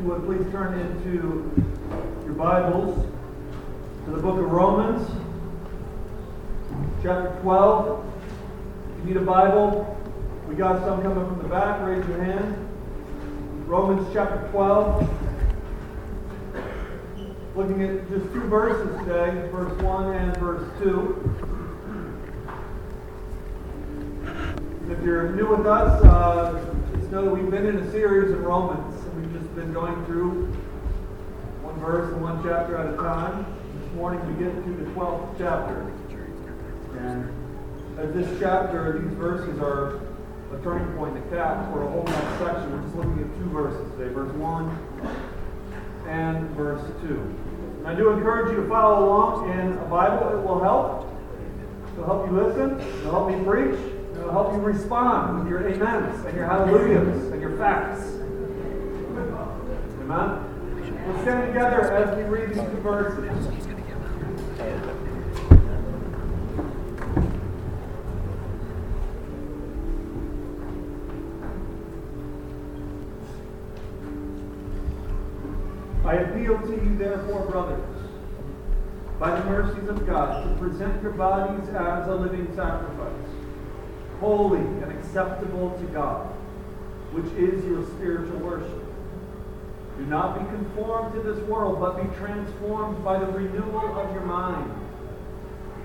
you would please turn into your Bibles to the book of Romans, chapter 12. If you need a Bible, we got some coming from the back. Raise your hand. Romans chapter 12. Looking at just two verses today, verse 1 and verse 2. If you're new with us, uh, just know that we've been in a series in Romans, been going through one verse and one chapter at a time. This morning we get to the 12th chapter. And as this chapter, these verses are a turning point, the cap for a whole next section. We're just looking at two verses today, verse 1 and verse 2. And I do encourage you to follow along in a Bible. It will help. It'll help you listen. It'll help me preach. It'll help you respond with your amens and your hallelujahs and your facts. Amen? Let's stand together as we read these two verses. I appeal to you, therefore, brothers, by the mercies of God, to present your bodies as a living sacrifice, holy and acceptable to God, which is your spiritual worship. Not be conformed to this world, but be transformed by the renewal of your mind,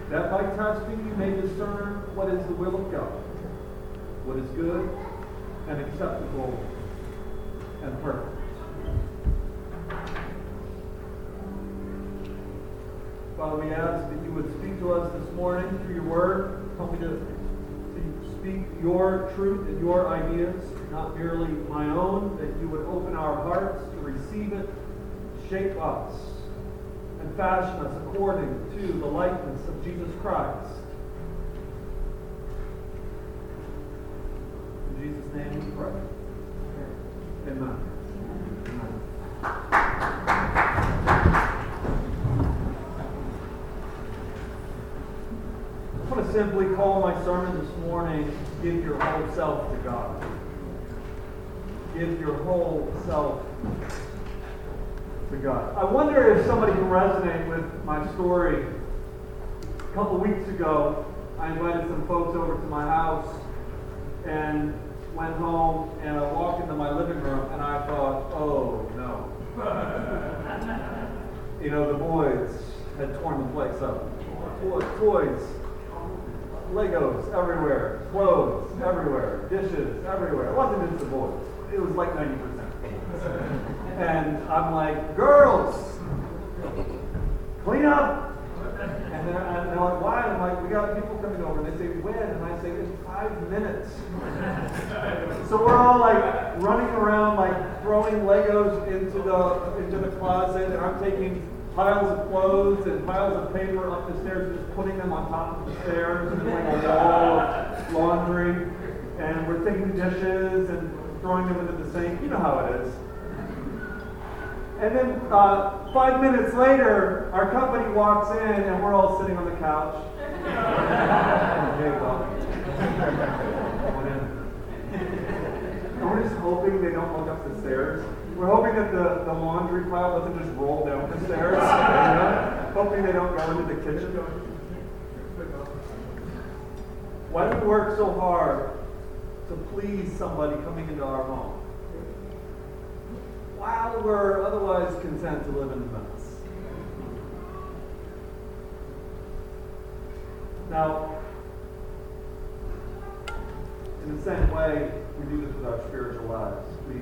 that by testing you may discern what is the will of God, what is good and acceptable and perfect. Father, we ask that you would speak to us this morning through your word. Help me to, to speak your truth and your ideas, not merely my own, that you would open our hearts it, shape us, and fashion us according to the likeness of Jesus Christ. In Jesus' name we pray. Amen. I want to simply call my sermon this morning, Give Your Whole Self to God. Give your whole self to God. I wonder if somebody can resonate with my story. A couple weeks ago, I invited some folks over to my house and went home and I walked into my living room and I thought, oh no. you know, the boys had torn the place up. Toys, Legos everywhere, clothes everywhere, dishes everywhere. It wasn't just the boys. It was like 90%. and I'm like, girls, clean up. And they're, and they're like, why? I'm like, we got people coming over. And they say, when? And I say, in five minutes. so we're all like running around, like throwing Legos into the into the closet, and I'm taking piles of clothes and piles of paper up the stairs, just putting them on top of the stairs, and like a wall of laundry. And we're taking dishes and throwing them into the sink. You know how it is. And then uh, five minutes later, our company walks in, and we're all sitting on the couch. and we're just hoping they don't look up the stairs. We're hoping that the, the laundry pile doesn't just roll down the stairs. hoping they don't go into the kitchen. Why do we work so hard to please somebody coming into our home? While we're otherwise content to live in a mess. Now, in the same way, we do this with our spiritual lives. We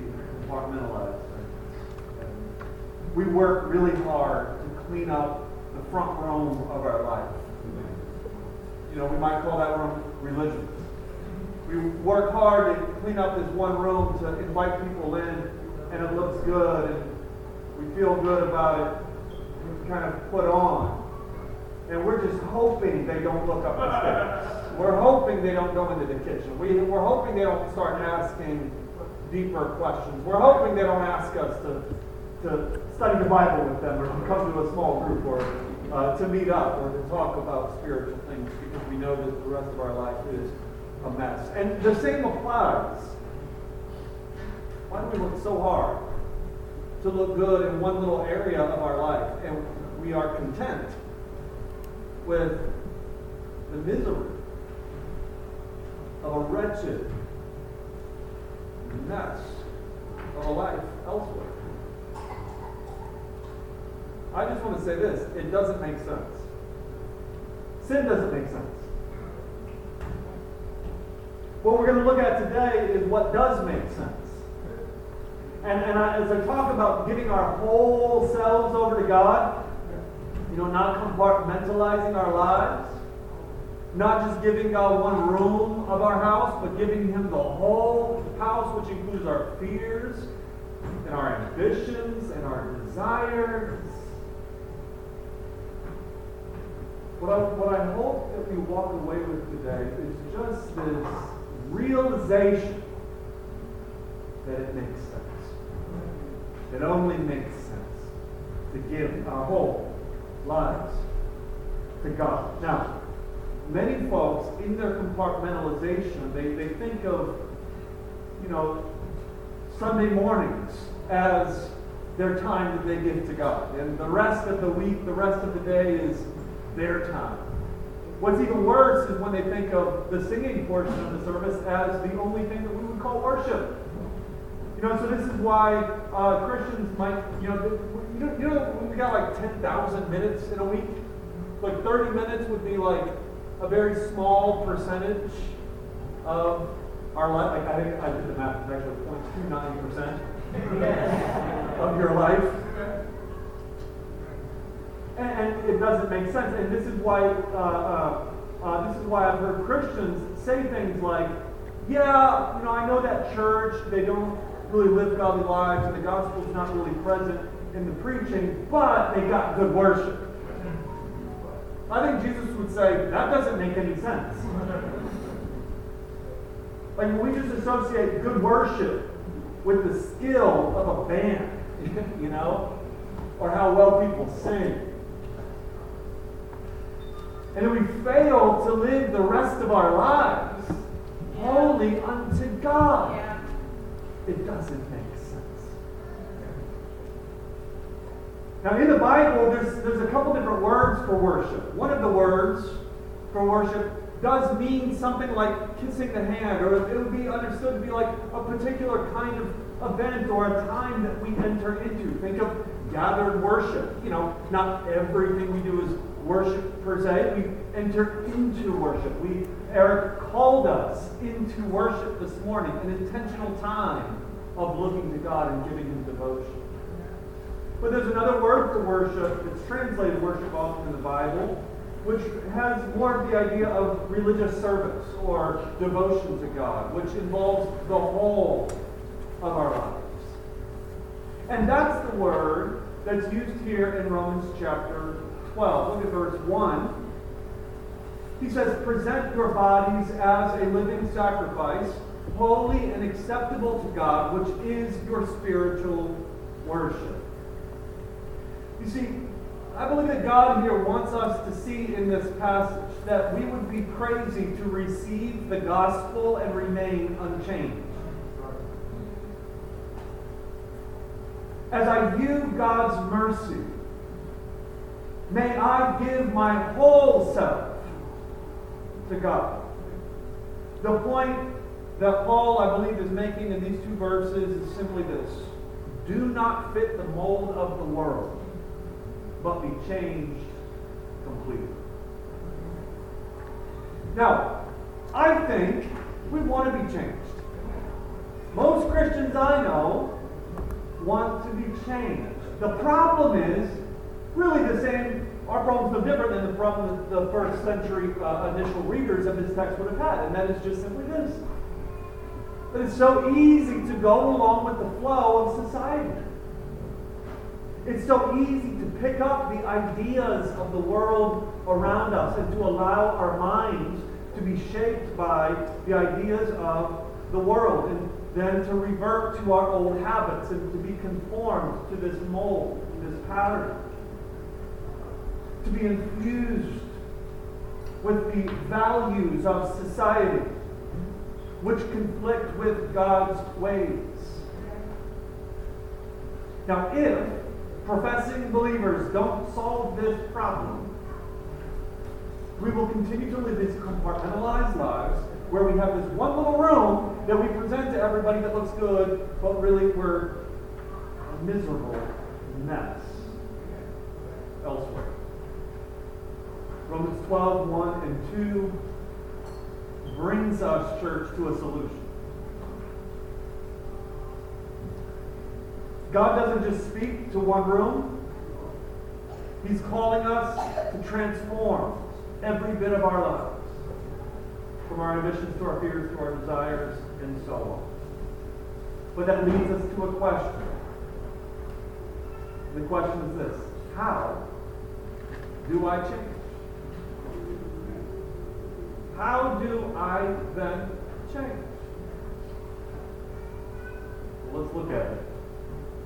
compartmentalize things. We work really hard to clean up the front room of our life. You know, we might call that room religion. We work hard to clean up this one room to invite people in, and it looks good, and we feel good about it. It's kind of put on. And we're just hoping they don't look up the stairs. We're hoping they don't go into the kitchen. We, we're hoping they don't start asking deeper questions. We're hoping they don't ask us to, to study the Bible with them or to come to a small group or uh, to meet up or to talk about spiritual things because we know that the rest of our life is a mess. And the same applies. Why do we work so hard to look good in one little area of our life, and we are content with the misery of a wretched mess of a life elsewhere. I just want to say this it doesn't make sense. Sin doesn't make sense. What we're going to look at today is what does make sense. And, and I, as I talk about giving our whole selves over to God, you know, not compartmentalizing our lives, not just giving God one room of our house, but giving Him the whole house, which includes our fears and our ambitions and our desires. What I, what I hope that we walk away with today is just this realization that it makes sense. It only makes sense to give our whole lives to God. Now, many folks in their compartmentalization, they, they think of, you know, Sunday mornings as their time that they give to God. And the rest of the week, the rest of the day is their time. What's even worse is when they think of the singing portion of the service as the only thing that we would call worship. You know, so this is why uh, Christians might, you know, you know, you know, we got like 10,000 minutes in a week. Like 30 minutes would be like a very small percentage of our life. Like I think I did the math. It's actually 0.29 percent of your life. And, and, it doesn't make sense. And this is why uh, uh, uh, this is why I've heard Christians say things like, "Yeah, you know, I know that church. They don't really live godly lives, and the gospel's not really present in the preaching, but they got good worship." I think Jesus would say that doesn't make any sense. Like we just associate good worship with the skill of a band, you know, or how well people sing. And we fail to live the rest of our lives holy unto God. Yeah. It doesn't make sense. Now, in the Bible, there's, there's a couple different words for worship. One of the words for worship does mean something like kissing the hand, or it would be understood to be like a particular kind of event or a time that we enter into. Think of gathered worship. You know, not everything we do is worship per se. We enter into worship. We Eric called us into worship this morning, an intentional time of looking to God and giving Him devotion. But there's another word for worship that's translated worship often in the Bible, which has more of the idea of religious service or devotion to God, which involves the whole of our lives. And that's the word that's used here in Romans chapter 12. Look at verse 1. He says, Present your bodies as a living sacrifice, holy and acceptable to God, which is your spiritual worship. You see, I believe that God here wants us to see in this passage that we would be crazy to receive the gospel and remain unchanged. As I view God's mercy, may I give my whole self to God. The point that Paul, I believe, is making in these two verses is simply this do not fit the mold of the world, but be changed completely. Now, I think we want to be changed. Most Christians I know want to be changed. The problem is really the same. Our problem's no different than the problem that the first century uh, initial readers of this text would have had, and that is just simply this. That it's so easy to go along with the flow of society. It's so easy to pick up the ideas of the world around us and to allow our minds to be shaped by the ideas of the world. And then to revert to our old habits and to be conformed to this mold, this pattern. To be infused with the values of society, which conflict with God's ways. Now, if professing believers don't solve this problem, we will continue to live these compartmentalized lives where we have this one little room that we present to everybody that looks good, but really we're a miserable mess elsewhere. Romans 12, 1 and 2 brings us, church, to a solution. God doesn't just speak to one room, He's calling us to transform every bit of our lives, from our ambitions to our fears to our desires, and so on. But that leads us to a question. The question is this How do I change? How do I then change? Well, let's look at it.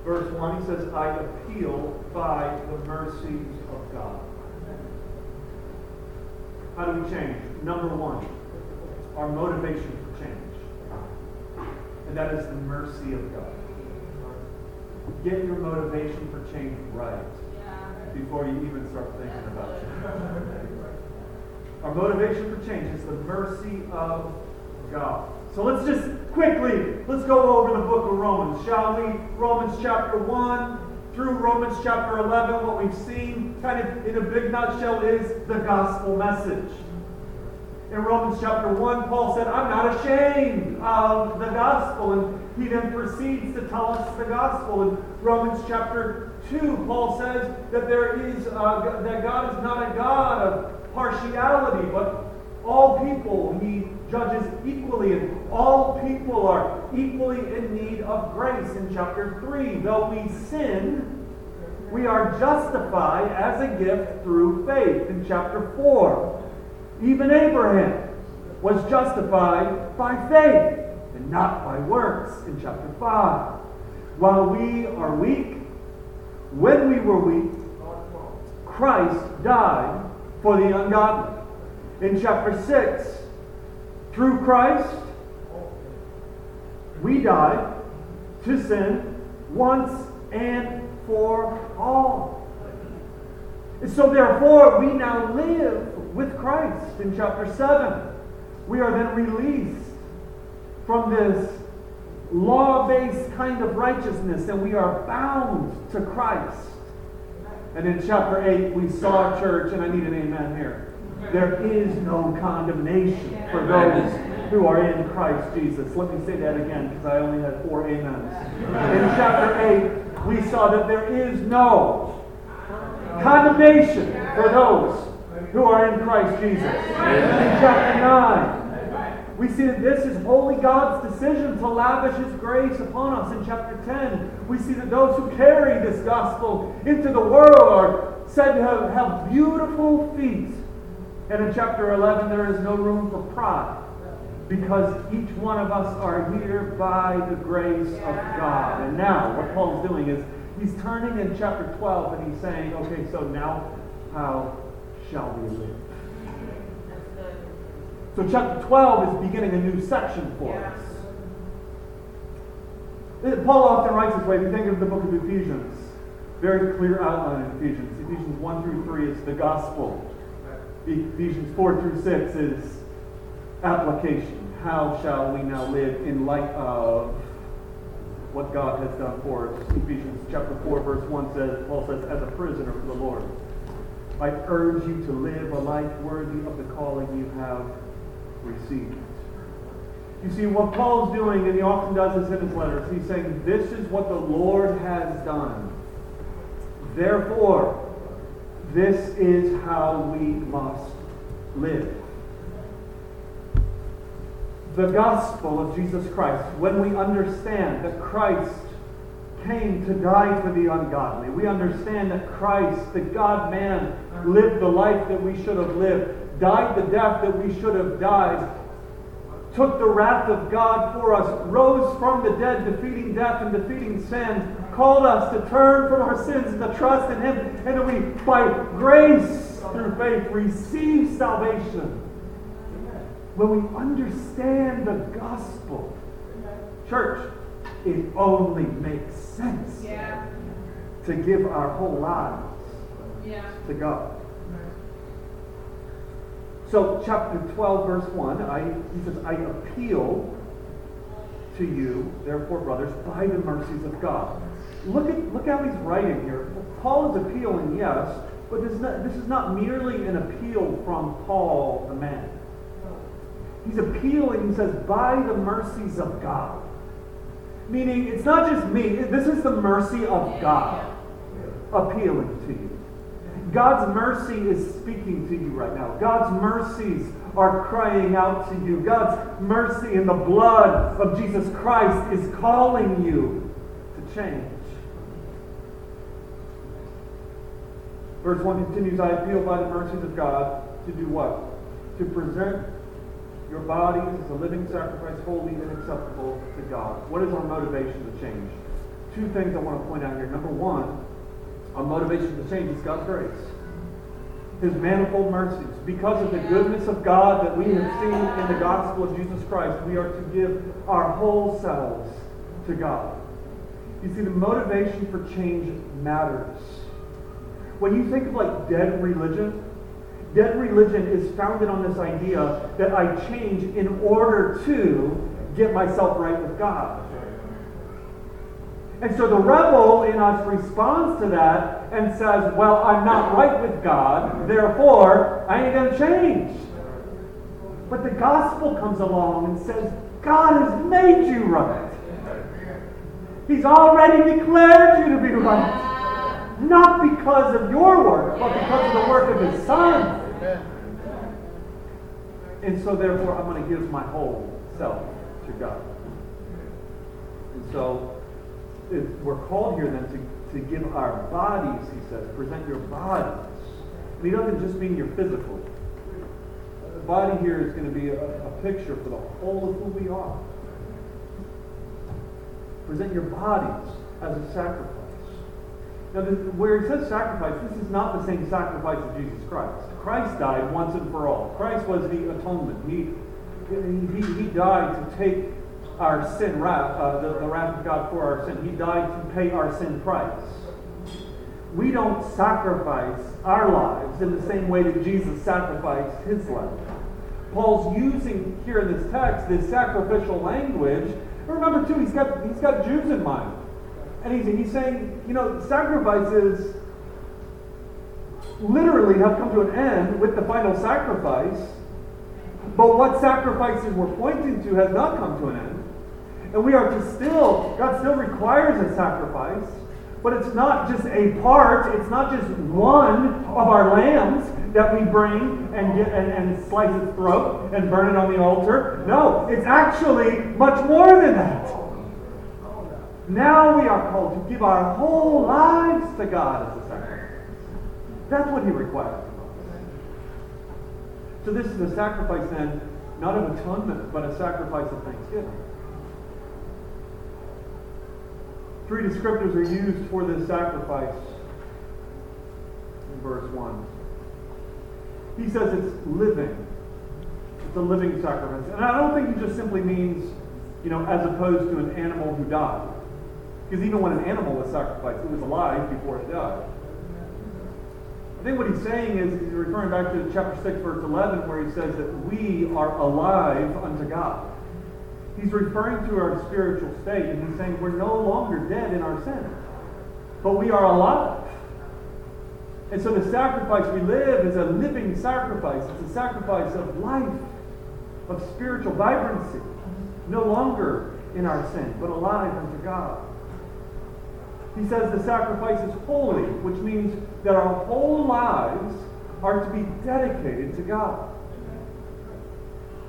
Verse 1, he says, I appeal by the mercies of God. How do we change? Number one, our motivation for change. And that is the mercy of God. Get your motivation for change right before you even start thinking about change. Our motivation for change is the mercy of God. So let's just quickly, let's go over the book of Romans, shall we? Romans chapter 1 through Romans chapter 11, what we've seen, kind of in a big nutshell, is the gospel message. In Romans chapter 1, Paul said, I'm not ashamed of the gospel. And he then proceeds to tell us the gospel. In Romans chapter 2, Paul says that there is uh, that God is not a God of partiality, but all people he judges equally, and all people are equally in need of grace. In chapter 3, though we sin, we are justified as a gift through faith. In chapter 4, even Abraham was justified by faith and not by works. In chapter 5, while we are weak, when we were weak, Christ died for the ungodly. In chapter 6, through Christ, we died to sin once and for all. And so, therefore, we now live with Christ. In chapter 7, we are then released from this law based kind of righteousness and we are bound to Christ. And in chapter 8, we saw a church, and I need an amen here. There is no condemnation for those who are in Christ Jesus. Let me say that again because I only had four amens. In chapter 8, we saw that there is no condemnation for those who are in Christ Jesus. In chapter 9, we see that this is holy God's decision to lavish His grace upon us. In chapter 10, we see that those who carry this gospel into the world are said to have, have beautiful feet. And in chapter 11, there is no room for pride because each one of us are here by the grace of God. And now, what Paul's doing is he's turning in chapter 12 and he's saying, okay, so now how shall we live? So chapter 12 is beginning a new section for us. Paul often writes this way. If you think of the book of Ephesians, very clear outline in Ephesians. Ephesians 1 through 3 is the gospel. Ephesians 4 through 6 is application. How shall we now live in light of what God has done for us? Ephesians chapter 4, verse 1 says, Paul says, as a prisoner for the Lord, I urge you to live a life worthy of the calling you have received. You see, what Paul's doing, and he often does this in his letters, he's saying, This is what the Lord has done. Therefore, this is how we must live. The gospel of Jesus Christ, when we understand that Christ came to die for the ungodly, we understand that Christ, the God man, lived the life that we should have lived died the death that we should have died, took the wrath of God for us, rose from the dead, defeating death and defeating sin, called us to turn from our sins and to trust in Him, and that we, by grace through faith, receive salvation. When we understand the gospel, church, it only makes sense. Yeah. to give our whole lives Yeah. to God. So, chapter 12, verse 1, I, he says, I appeal to you, therefore, brothers, by the mercies of God. Look at look how he's writing here. Paul is appealing, yes, but this is not, this is not merely an appeal from Paul, the man. He's appealing, he says, by the mercies of God. Meaning, it's not just me, this is the mercy of God appealing to you. God's mercy is speaking to you right now. God's mercies are crying out to you. God's mercy in the blood of Jesus Christ is calling you to change. Verse 1 continues I appeal by the mercies of God to do what? To present your bodies as a living sacrifice, holy and acceptable to God. What is our motivation to change? Two things I want to point out here. Number one, our motivation to change is God's grace. His manifold mercies. Because of the goodness of God that we have seen in the gospel of Jesus Christ, we are to give our whole selves to God. You see, the motivation for change matters. When you think of like dead religion, dead religion is founded on this idea that I change in order to get myself right with God. And so the rebel in us responds to that and says, Well, I'm not right with God, therefore I ain't going to change. But the gospel comes along and says, God has made you right. He's already declared you to be right. Not because of your work, but because of the work of His Son. And so, therefore, I'm going to give my whole self to God. And so, we're called here then to, to give our bodies, he says, present your bodies. And he doesn't just mean your physical. The body here is going to be a, a picture for the whole of who we are. Present your bodies as a sacrifice. Now, this, where he says sacrifice, this is not the same sacrifice of Jesus Christ. Christ died once and for all. Christ was the atonement. He, he, he died to take our sin wrath, uh, the, the wrath of God for our sin. He died to pay our sin price. We don't sacrifice our lives in the same way that Jesus sacrificed his life. Paul's using here in this text this sacrificial language. Remember too, he's got he's got Jews in mind. And he's, he's saying, you know, sacrifices literally have come to an end with the final sacrifice. But what sacrifices we're pointing to has not come to an end. And we are to still, God still requires a sacrifice, but it's not just a part, it's not just one of our lambs that we bring and, get, and, and slice its throat and burn it on the altar. No, it's actually much more than that. Now we are called to give our whole lives to God as a sacrifice. That's what He requires. So this is a sacrifice then, not of atonement, but a sacrifice of thanksgiving. Three descriptors are used for this sacrifice in verse 1. He says it's living. It's a living sacrifice. And I don't think he just simply means, you know, as opposed to an animal who died. Because even when an animal was sacrificed, it was alive before it died. I think what he's saying is, he's referring back to chapter 6, verse 11, where he says that we are alive unto God. He's referring to our spiritual state, and he's saying we're no longer dead in our sin, but we are alive. And so the sacrifice we live is a living sacrifice. It's a sacrifice of life, of spiritual vibrancy. No longer in our sin, but alive unto God. He says the sacrifice is holy, which means that our whole lives are to be dedicated to God.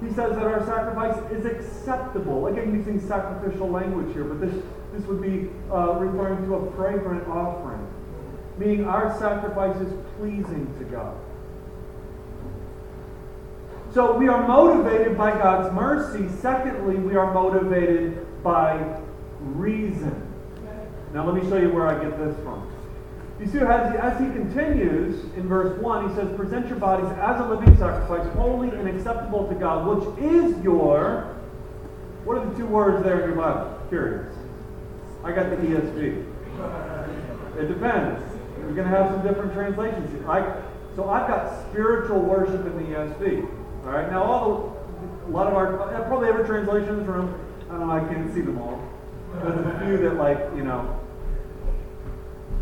He says that our sacrifice is acceptable. Again, using sacrificial language here, but this, this would be uh, referring to a fragrant offering, meaning our sacrifice is pleasing to God. So we are motivated by God's mercy. Secondly, we are motivated by reason. Now, let me show you where I get this from. You see, as he, as he continues in verse 1, he says, Present your bodies as a living sacrifice, holy and acceptable to God, which is your. What are the two words there in your Bible? Curious. I got the ESV. It depends. You're going to have some different translations. I, so I've got spiritual worship in the ESV. All right. Now, all a lot of our probably every translation in this room. I don't know. I can't see them all. There's a few that like you know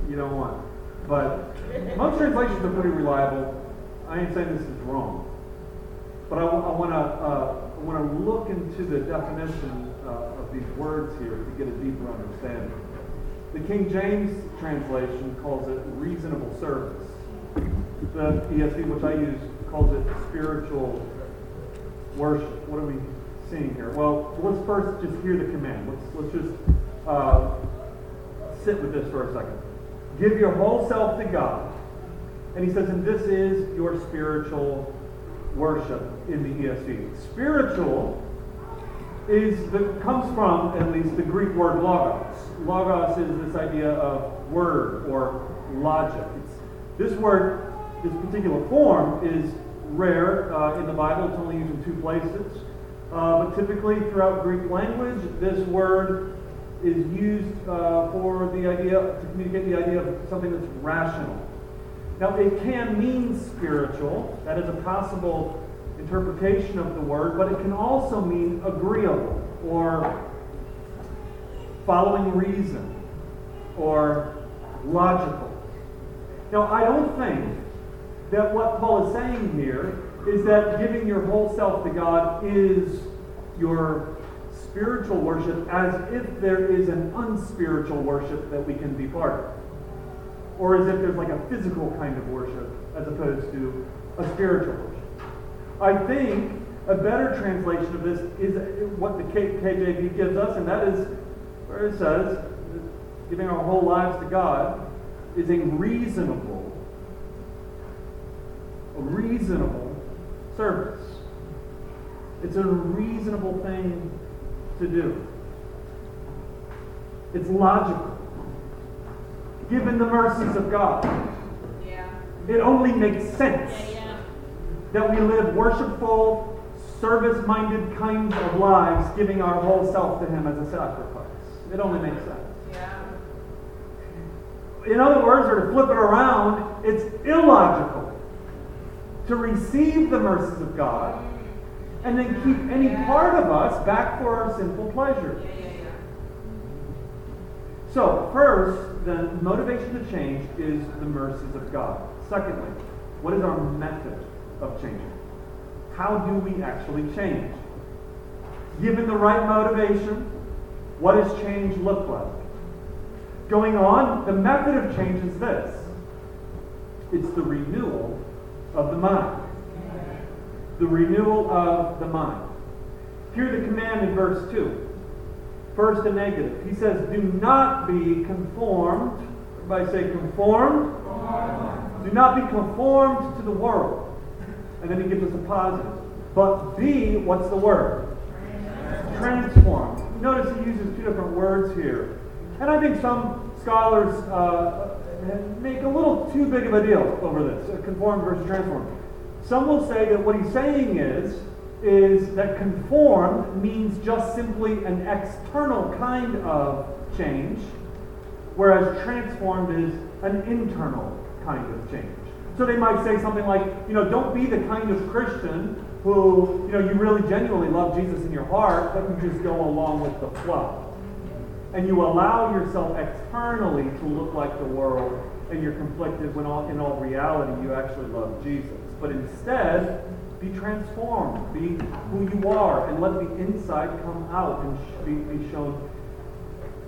you don't want. But most translations are pretty reliable. I ain't saying this is wrong. But I, I want to uh, want to look into the definition uh, of these words here to get a deeper understanding. The King James translation calls it reasonable service. The ESV, which I use, calls it spiritual worship. What are we seeing here? Well, let's first just hear the command. Let's let's just uh, sit with this for a second. Give your whole self to God. And he says, and this is your spiritual worship in the ESV. Spiritual is the, comes from at least the Greek word logos. Logos is this idea of word or logic. It's, this word, this particular form, is rare uh, in the Bible. It's only used in two places. Uh, but typically, throughout Greek language, this word is used uh, for the idea to communicate the idea of something that's rational. Now, it can mean spiritual. That is a possible interpretation of the word, but it can also mean agreeable or following reason or logical. Now, I don't think that what Paul is saying here is that giving your whole self to God is your spiritual worship as if there is an unspiritual worship that we can be part of. Or as if there's like a physical kind of worship as opposed to a spiritual worship. I think a better translation of this is what the KJV gives us, and that is where it says, giving our whole lives to God is a reasonable, a reasonable service. It's a reasonable thing to do. It's logical. Given the mercies of God, yeah. it only makes sense. Yeah, yeah that we live worshipful, service minded kinds of lives, giving our whole self to Him as a sacrifice. It only makes sense. Yeah. In other words, or to flip it around, it's illogical to receive the mercies of God and then keep any part of us back for our sinful pleasures. So, first, the motivation to change is the mercies of God. Secondly, what is our method of changing. How do we actually change? Given the right motivation, what does change look like? Going on, the method of change is this it's the renewal of the mind. The renewal of the mind. Hear the command in verse 2. First, a negative. He says, Do not be conformed. Everybody say conformed. conformed. Do not be conformed to the world and then he gives us a positive. But be, what's the word? Transform. Notice he uses two different words here. And I think some scholars uh, make a little too big of a deal over this, conformed versus transform. Some will say that what he's saying is, is that conform means just simply an external kind of change, whereas transformed is an internal kind of change. So they might say something like, you know, don't be the kind of Christian who, you know, you really genuinely love Jesus in your heart, but you just go along with the flow. And you allow yourself externally to look like the world and you're conflicted when all, in all reality you actually love Jesus. But instead, be transformed, be who you are, and let the inside come out and be, be shown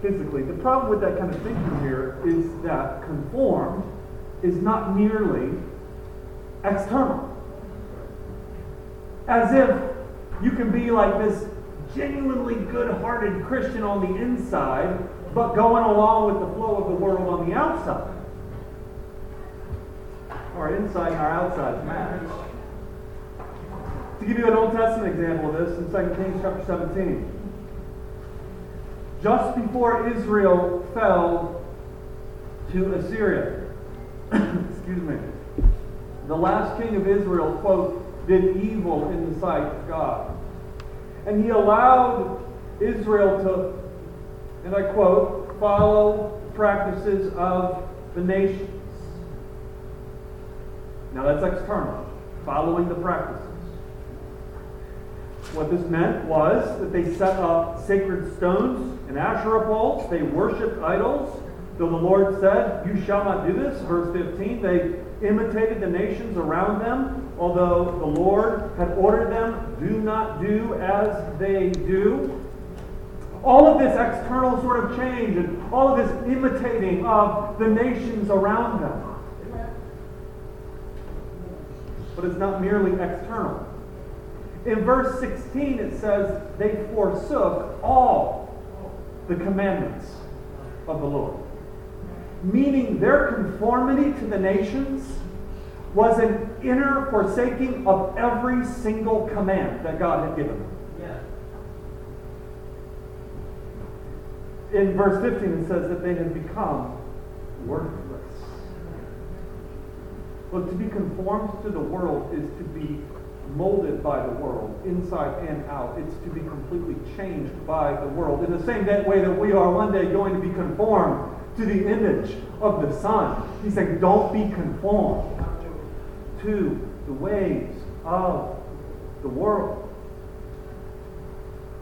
physically. The problem with that kind of thinking here is that conformed is not merely external. As if you can be like this genuinely good hearted Christian on the inside, but going along with the flow of the world on the outside. Our inside and our outside match. To give you an Old Testament example of this, in 2 Kings chapter 17. Just before Israel fell to Assyria, excuse me, the last king of Israel, quote, did evil in the sight of God. And he allowed Israel to, and I quote, follow practices of the nations. Now that's external, following the practices. What this meant was that they set up sacred stones and Asherah poles. They worshipped idols. Though the Lord said, You shall not do this, verse 15, they imitated the nations around them, although the Lord had ordered them, Do not do as they do. All of this external sort of change and all of this imitating of the nations around them. But it's not merely external. In verse 16, it says, They forsook all the commandments of the Lord. Meaning their conformity to the nations was an inner forsaking of every single command that God had given them. In verse 15, it says that they had become worthless. Look, to be conformed to the world is to be molded by the world, inside and out. It's to be completely changed by the world. In the same way that we are one day going to be conformed to the image of the Son. He's saying, don't be conformed to the ways of the world.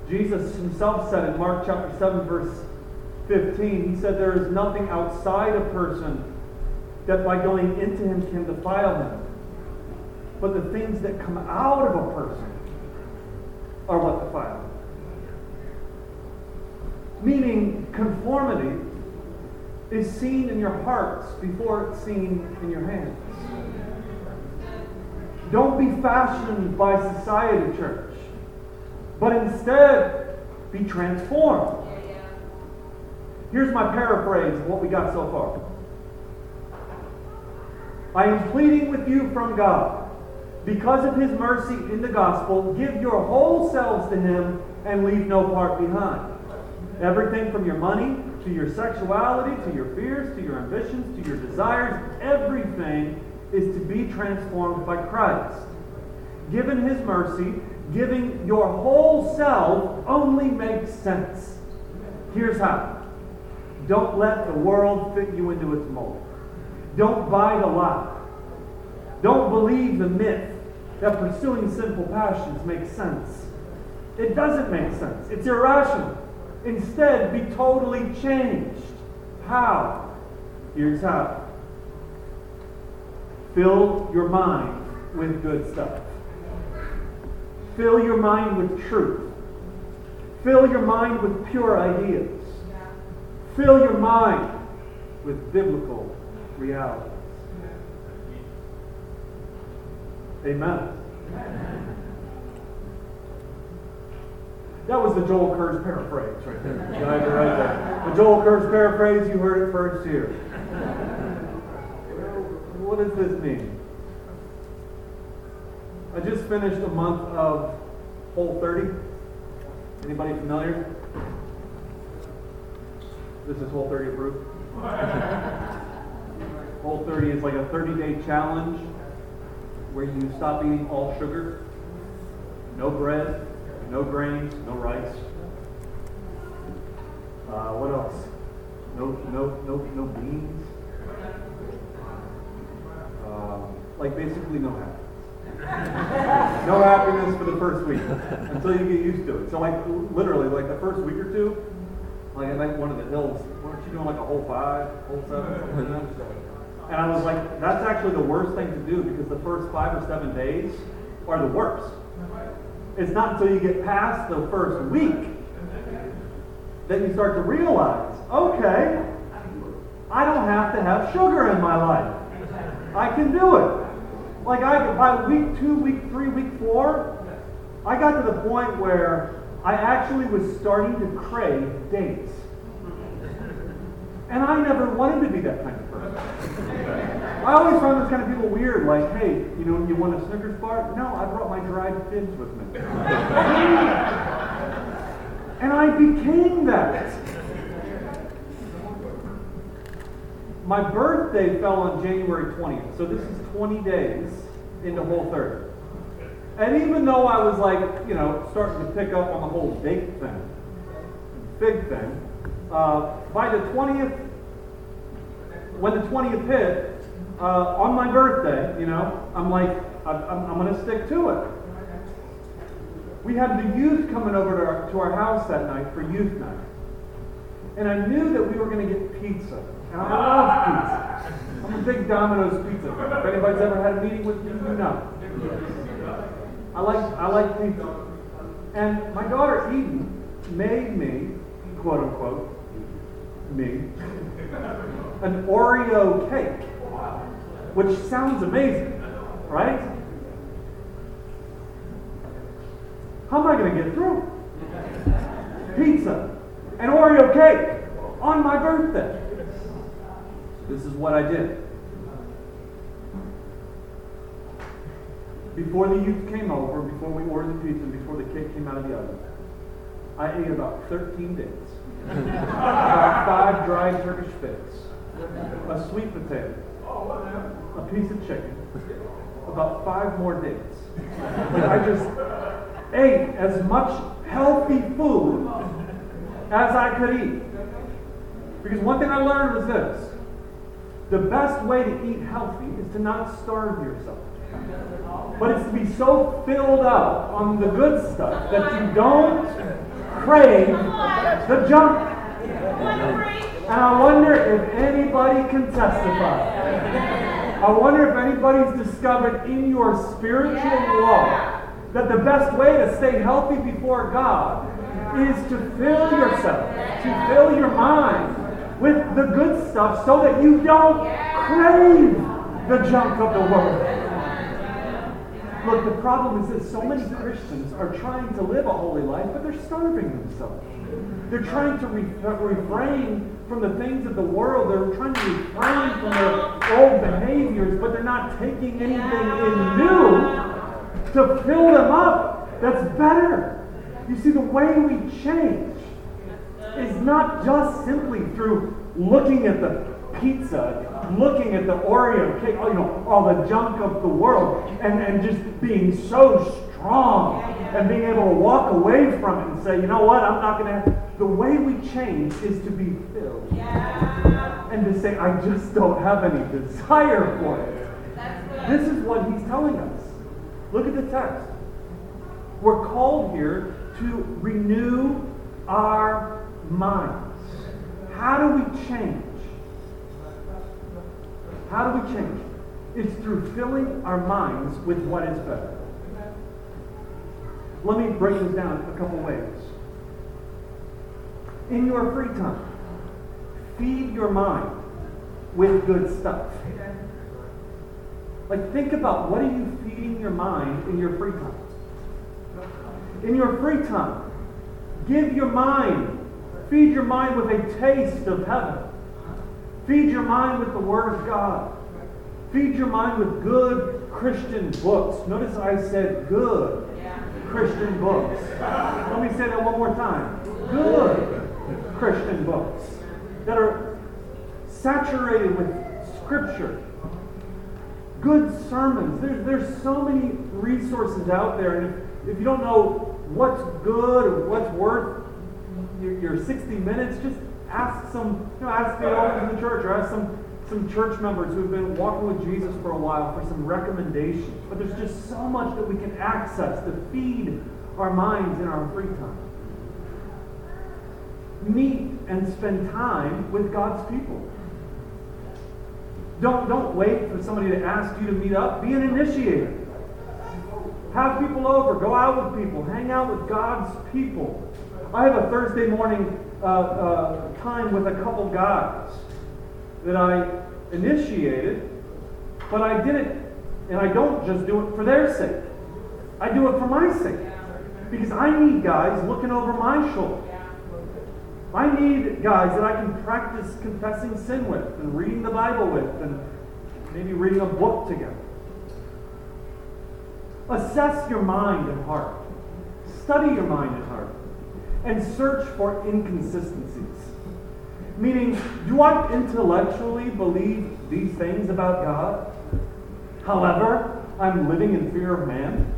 Jesus himself said in Mark chapter 7, verse 15, he said, There is nothing outside a person that by going into him can defile him. But the things that come out of a person are what defile him. Meaning, conformity is seen in your hearts before it's seen in your hands. Don't be fashioned by society, church, but instead be transformed. Here's my paraphrase of what we got so far. I am pleading with you from God. Because of his mercy in the gospel, give your whole selves to him and leave no part behind. Everything from your money to your sexuality to your fears to your ambitions to your desires, everything is to be transformed by Christ. Given his mercy, giving your whole self only makes sense. Here's how. Don't let the world fit you into its mold. Don't buy the lie. Don't believe the myth that pursuing sinful passions makes sense. It doesn't make sense. It's irrational. Instead, be totally changed. How? Here's how. Fill your mind with good stuff. Fill your mind with truth. Fill your mind with pure ideas. Fill your mind with biblical realities. Amen. That was the Joel Kurz paraphrase right there. Right there. The Joel Kurz paraphrase, you heard it first here. What does this mean? I just finished a month of Whole 30. Anybody familiar? This is Whole 30 approved. Whole 30 is like a 30 day challenge where you stop eating all sugar, no bread, no grains, no rice. Uh, what else? No, no, no, no beans. Uh, like basically no happiness. no happiness for the first week until you get used to it. So like literally, like the first week or two, like at like one of the hills. Weren't you doing like a whole five, whole seven? And I was like, that's actually the worst thing to do because the first five or seven days are the worst. It's not until you get past the first week that you start to realize, okay, I don't have to have sugar in my life. I can do it. Like I by week two, week three, week four, I got to the point where I actually was starting to crave dates. And I never wanted to be that kind. I always found those kind of people weird, like, hey, you know, you want a Snickers bar? No, I brought my dried figs with me. and I became that. My birthday fell on January 20th, so this is 20 days into Whole 30. And even though I was like, you know, starting to pick up on the whole date thing, big thing, uh, by the 20th, when the 20th hit, uh, on my birthday, you know, I'm like, I'm, I'm going to stick to it. We had the youth coming over to our, to our house that night for youth night. And I knew that we were going to get pizza. And I love pizza. I'm a big Domino's pizza. If anybody's ever had a meeting with me, you know. I like, I like pizza. And my daughter Eden made me, quote unquote, me, an Oreo cake, which sounds amazing, right? How am I going to get through? Pizza and Oreo cake on my birthday. This is what I did. Before the youth came over, before we ordered the pizza, before the cake came out of the oven, I ate about 13 dates. About five dried Turkish bits, a sweet potato, a piece of chicken, about five more dates. I just ate as much healthy food as I could eat. Because one thing I learned was this the best way to eat healthy is to not starve yourself. But it's to be so filled up on the good stuff that you don't crave the junk. And I wonder if anybody can testify. I wonder if anybody's discovered in your spiritual walk that the best way to stay healthy before God is to fill yourself, to fill your mind with the good stuff so that you don't crave the junk of the world. Look, the problem is that so many Christians are trying to live a holy life, but they're starving themselves. They're trying to re- refrain from the things of the world. They're trying to refrain from their old behaviors, but they're not taking anything in new to fill them up that's better. You see, the way we change is not just simply through looking at the pizza, looking at the Oreo cake, oh, you know, all the junk of the world, and, and just being so strong and being able to walk away from it and say, you know what, I'm not going to. The way we change is to be filled. Yeah. And to say, I just don't have any desire for it. This is what he's telling us. Look at the text. We're called here to renew our minds. How do we change? How do we change? It's through filling our minds with what is better. Let me break this down a couple ways. In your free time, feed your mind with good stuff. Like, think about what are you feeding your mind in your free time? In your free time, give your mind, feed your mind with a taste of heaven. Feed your mind with the Word of God. Feed your mind with good Christian books. Notice I said good. Christian books. Let me say that one more time. Good Christian books that are saturated with Scripture good sermons. There's, there's so many resources out there. And if, if you don't know what's good or what's worth your, your 60 minutes, just ask some, you know, ask the elders in the church or ask some, some church members who've been walking with Jesus for a while for some recommendations. But there's just so much that we can access to feed our minds in our free time. Meet and spend time with God's people. Don't, don't wait for somebody to ask you to meet up. Be an initiator. Have people over. Go out with people. Hang out with God's people. I have a Thursday morning uh, uh, time with a couple guys that I initiated, but I did it, and I don't just do it for their sake. I do it for my sake. Because I need guys looking over my shoulder. I need guys that I can practice confessing sin with and reading the Bible with and maybe reading a book together. Assess your mind and heart. Study your mind and heart. And search for inconsistencies. Meaning, do I intellectually believe these things about God? However, I'm living in fear of man.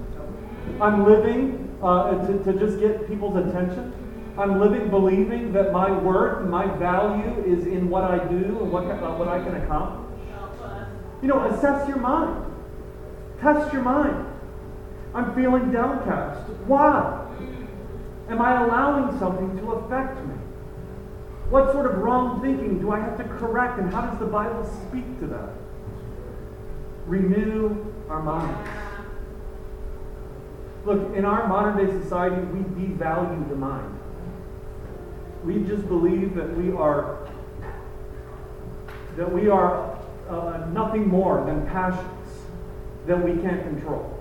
I'm living uh, to, to just get people's attention. I'm living believing that my worth and my value is in what I do and what, uh, what I can accomplish. You know, assess your mind. Test your mind. I'm feeling downcast. Why? Am I allowing something to affect me? What sort of wrong thinking do I have to correct, and how does the Bible speak to that? Renew our minds. Look, in our modern day society, we devalue the mind. We just believe that we are that we are uh, nothing more than passions that we can't control.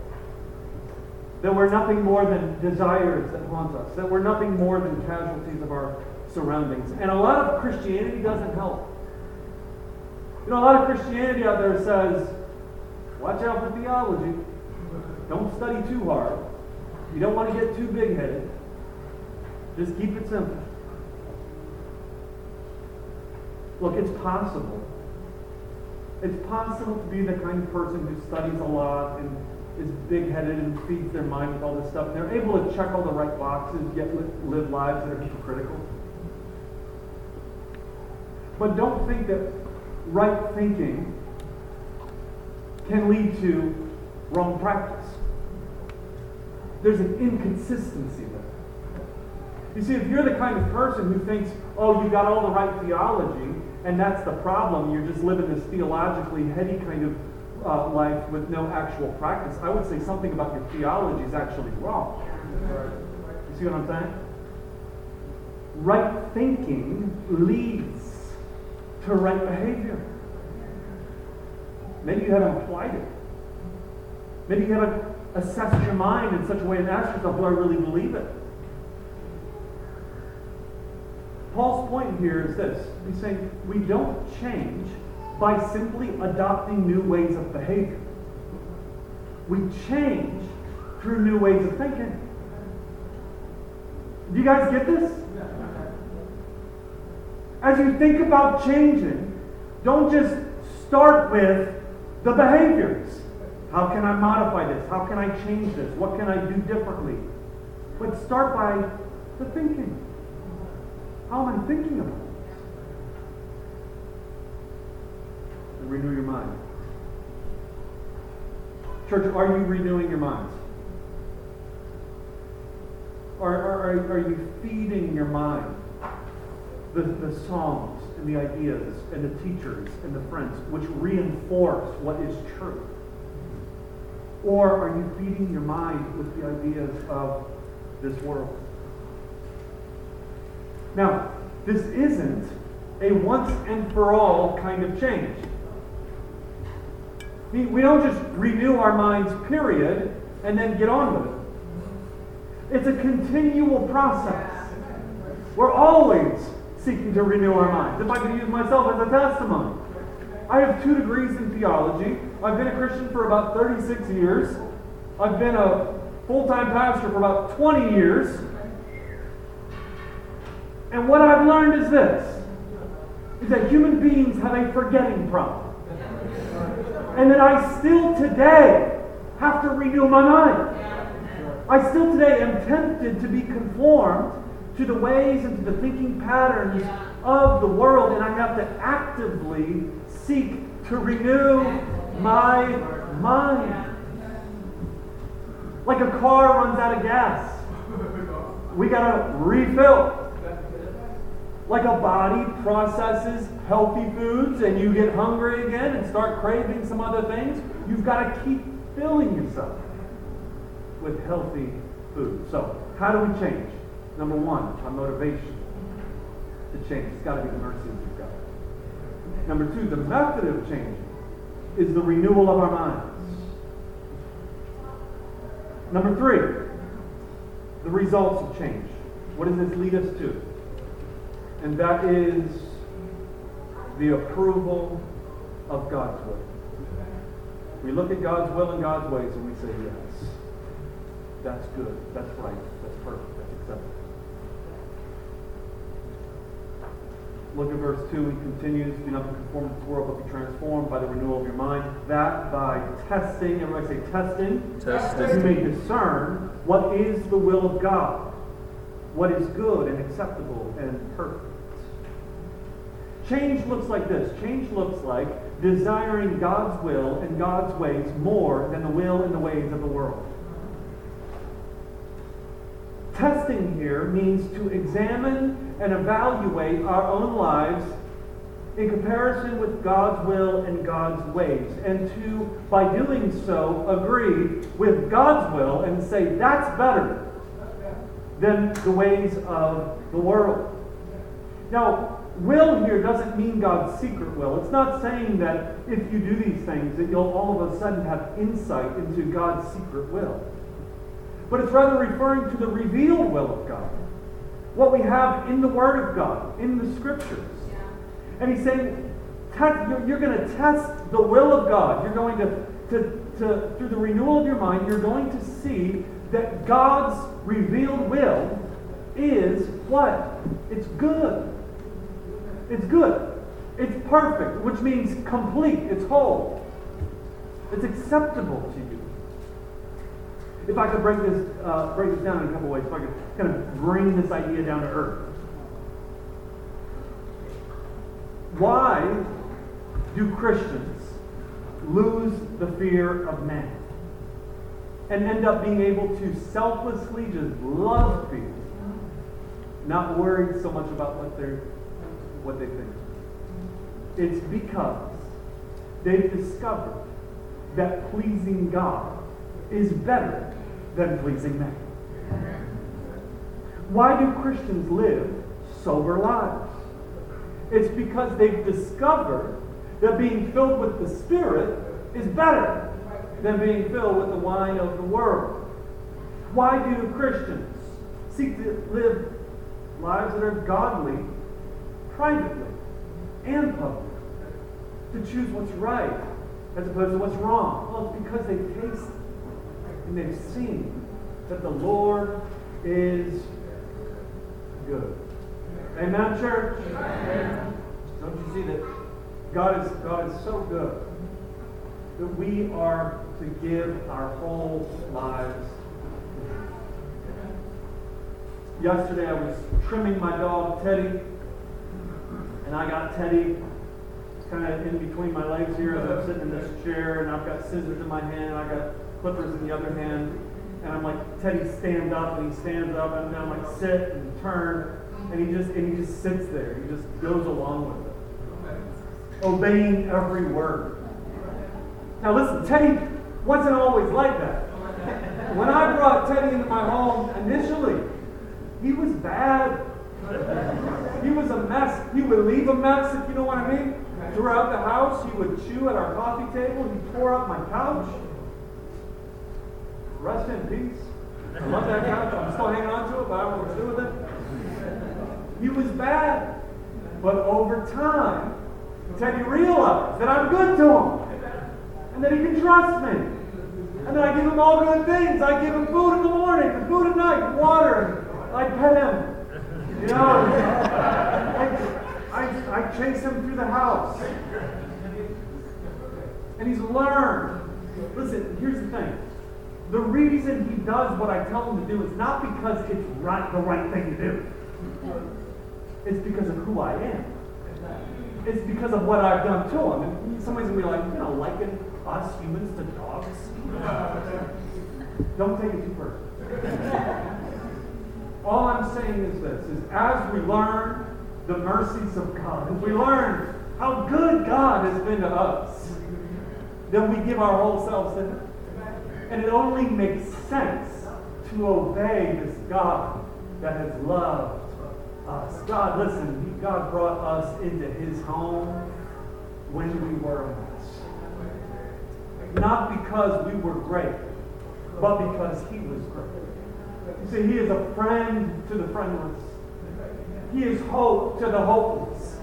That we're nothing more than desires that haunt us. That we're nothing more than casualties of our surroundings. And a lot of Christianity doesn't help. You know, a lot of Christianity out there says, watch out for theology. Don't study too hard. You don't want to get too big headed. Just keep it simple. Look, it's possible. It's possible to be the kind of person who studies a lot and is big headed and feeds their mind with all this stuff. And they're able to check all the right boxes, yet live lives that are hypocritical. But don't think that right thinking can lead to wrong practice. There's an inconsistency there. You see, if you're the kind of person who thinks, oh, you got all the right theology, and that's the problem, you're just living this theologically heady kind of uh, life with no actual practice, I would say something about your theology is actually wrong. You see what I'm saying? Right thinking leads to right behavior. Maybe you haven't applied it. Maybe you haven't assessed your mind in such a way and asked yourself, do I really believe it? Paul's point here is this. He's saying we don't change by simply adopting new ways of behavior. We change through new ways of thinking. Do you guys get this? As you think about changing, don't just start with the behaviors. How can I modify this? How can I change this? What can I do differently? But start by the thinking. How am I thinking about it? And renew your mind. Church, are you renewing your minds? Are, are, are you feeding your mind the, the songs and the ideas and the teachers and the friends which reinforce what is true? Or are you feeding your mind with the ideas of this world? Now, this isn't a once and for all kind of change. We don't just renew our minds, period, and then get on with it. It's a continual process. We're always seeking to renew our minds. If I could use myself as a testimony, I have two degrees in theology. I've been a Christian for about 36 years. I've been a full time pastor for about 20 years. And what I've learned is this is that human beings have a forgetting problem. And that I still today have to renew my mind. I still today am tempted to be conformed to the ways and to the thinking patterns of the world, and I have to actively seek to renew my mind. Like a car runs out of gas, we got to refill. Like a body processes healthy foods and you get hungry again and start craving some other things, you've got to keep filling yourself with healthy food. So, how do we change? Number one, our motivation to change. It's got to be the mercy of God. Number two, the method of change is the renewal of our minds. Number three, the results of change. What does this lead us to? And that is the approval of God's will. We look at God's will and God's ways and we say, yes, that's good, that's right, that's perfect, that's acceptable. Look at verse 2. He continues, Be not conformed to the world, but be transformed by the renewal of your mind. That by testing, everybody say testing, testing. you may discern what is the will of God. what is good and acceptable and perfect. Change looks like this. Change looks like desiring God's will and God's ways more than the will and the ways of the world. Testing here means to examine and evaluate our own lives in comparison with God's will and God's ways, and to, by doing so, agree with God's will and say that's better than the ways of the world. Now, will here doesn't mean God's secret will. It's not saying that if you do these things that you'll all of a sudden have insight into God's secret will. But it's rather referring to the revealed will of God. What we have in the Word of God, in the Scriptures. And he's saying, you're going to test the will of God. You're going to, to, to, through the renewal of your mind, you're going to see that God's revealed will is what? It's good. It's good. It's perfect, which means complete. It's whole. It's acceptable to you. If I could break this, uh, break this down in a couple ways, if I could kind of bring this idea down to earth. Why do Christians lose the fear of man and end up being able to selflessly just love people, not worried so much about what they what they think? It's because they've discovered that pleasing God is better than pleasing man. Why do Christians live sober lives? It's because they've discovered that being filled with the Spirit is better than being filled with the wine of the world. Why do Christians seek to live lives that are godly privately and publicly? To choose what's right as opposed to what's wrong? Well, it's because they've tasted and they've seen that the Lord is good. Amen, church? Amen. Don't you see that God is, God is so good that we are to give our whole lives Yesterday I was trimming my dog Teddy, and I got Teddy kind of in between my legs here as I'm sitting in this chair, and I've got scissors in my hand, and I've got clippers in the other hand, and I'm like, Teddy, stand up, and he stands up, and I'm like, sit and turn, and he just and he just sits there. He just goes along with it, obeying every word. Now listen, Teddy wasn't always like that. When I brought Teddy into my home initially, he was bad. He was a mess. He would leave a mess, if you know what I mean. Throughout the house, he would chew at our coffee table. He tore up my couch. Rest in peace. I love that couch. I'm still hanging on to it, but I don't know to do with it. He was bad. But over time, Teddy realized that I'm good to him. And that he can trust me. And that I give him all good things. I give him food in the morning, food at night, water. I pet him. You know, I, I, I chase him through the house. And he's learned. Listen, here's the thing. The reason he does what I tell him to do is not because it's right, the right thing to do. It's because of who I am. It's because of what I've done to him. And somebody's gonna be like, you know, liken us humans to dogs. Don't take it too personal. All I'm saying is this: is as we learn the mercies of God, as we learn how good God has been to us, then we give our whole selves to Him. And it only makes sense to obey this God that has loved us. God, listen, God brought us into his home when we were a mess. Not because we were great, but because he was great. You see, he is a friend to the friendless. He is hope to the hopeless.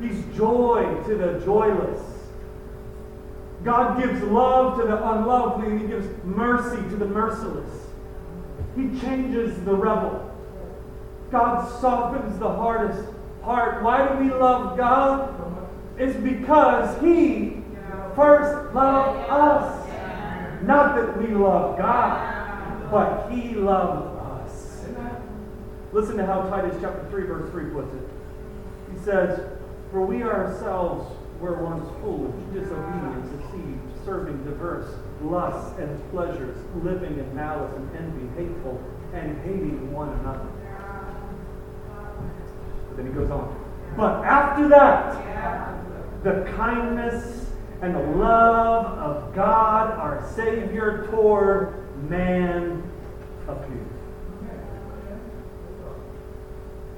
He's joy to the joyless. God gives love to the unlovely, and He gives mercy to the merciless. He changes the rebel. God softens the hardest heart. Why do we love God? It's because He first loved us. Not that we love God, but He loved. Listen to how Titus chapter 3, verse 3 puts it. He says, For we ourselves were once foolish, disobedient, deceived, serving diverse lusts and pleasures, living in malice and envy, hateful, and hating one another. But then he goes on. But after that, the kindness and the love of God, our Savior, toward man appeared.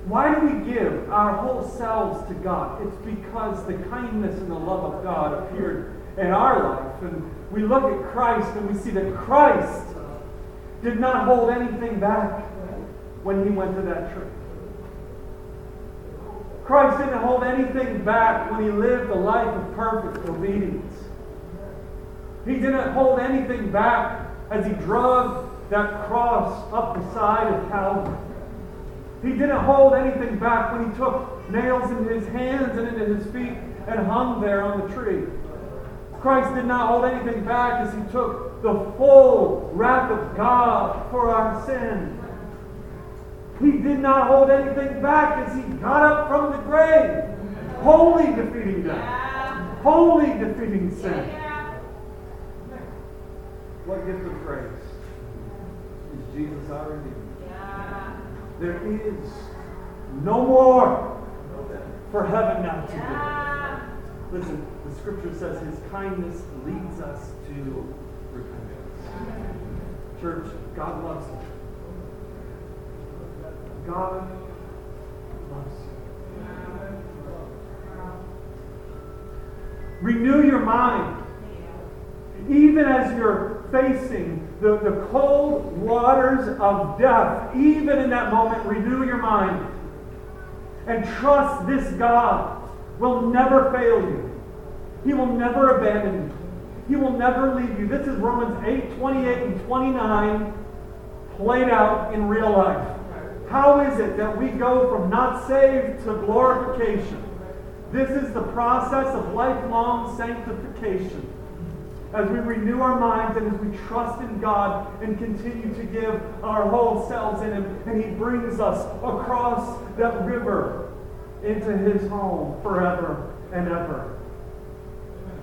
Why do we give our whole selves to God? It's because the kindness and the love of God appeared in our life. And we look at Christ and we see that Christ did not hold anything back when he went to that tree. Christ didn't hold anything back when he lived a life of perfect obedience. He didn't hold anything back as he drug that cross up the side of Calvary. He didn't hold anything back when he took nails into his hands and into his feet and hung there on the tree. Christ did not hold anything back as he took the full wrath of God for our sin. He did not hold anything back as he got up from the grave, wholly defeating death, wholly defeating sin. What gift of grace is Jesus our Redeemer? There is no more for heaven now to give. Listen, the scripture says his kindness leads us to repentance. Church, God loves you. God loves you. Renew your mind. Even as you're facing the, the cold waters of death, even in that moment, renew your mind. And trust this God will never fail you. He will never abandon you. He will never leave you. This is Romans 8, 28 and 29 played out in real life. How is it that we go from not saved to glorification? This is the process of lifelong sanctification. As we renew our minds and as we trust in God and continue to give our whole selves in Him, and He brings us across that river into His home forever and ever.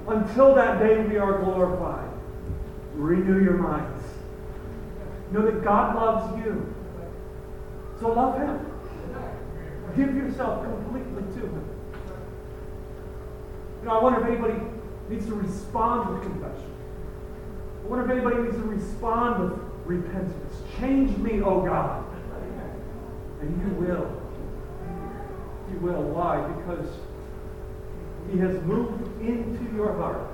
Until that day we are glorified. Renew your minds. Know that God loves you. So love Him. Give yourself completely to Him. You know, I wonder if anybody needs to respond with confession. I wonder if anybody needs to respond with repentance. Change me, oh God. And you will. You will. Why? Because He has moved into your heart.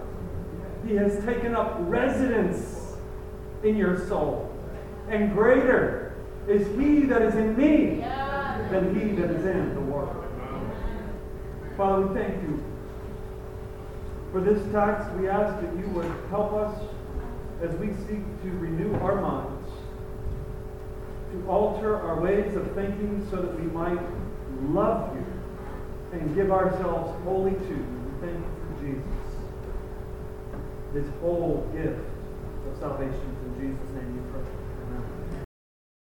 He has taken up residence in your soul. And greater is He that is in me than He that is in the world. Father, we thank you for this text, we ask that you would help us as we seek to renew our minds, to alter our ways of thinking so that we might love you and give ourselves wholly to you. Thank you for Jesus, This whole gift of salvation. In Jesus'.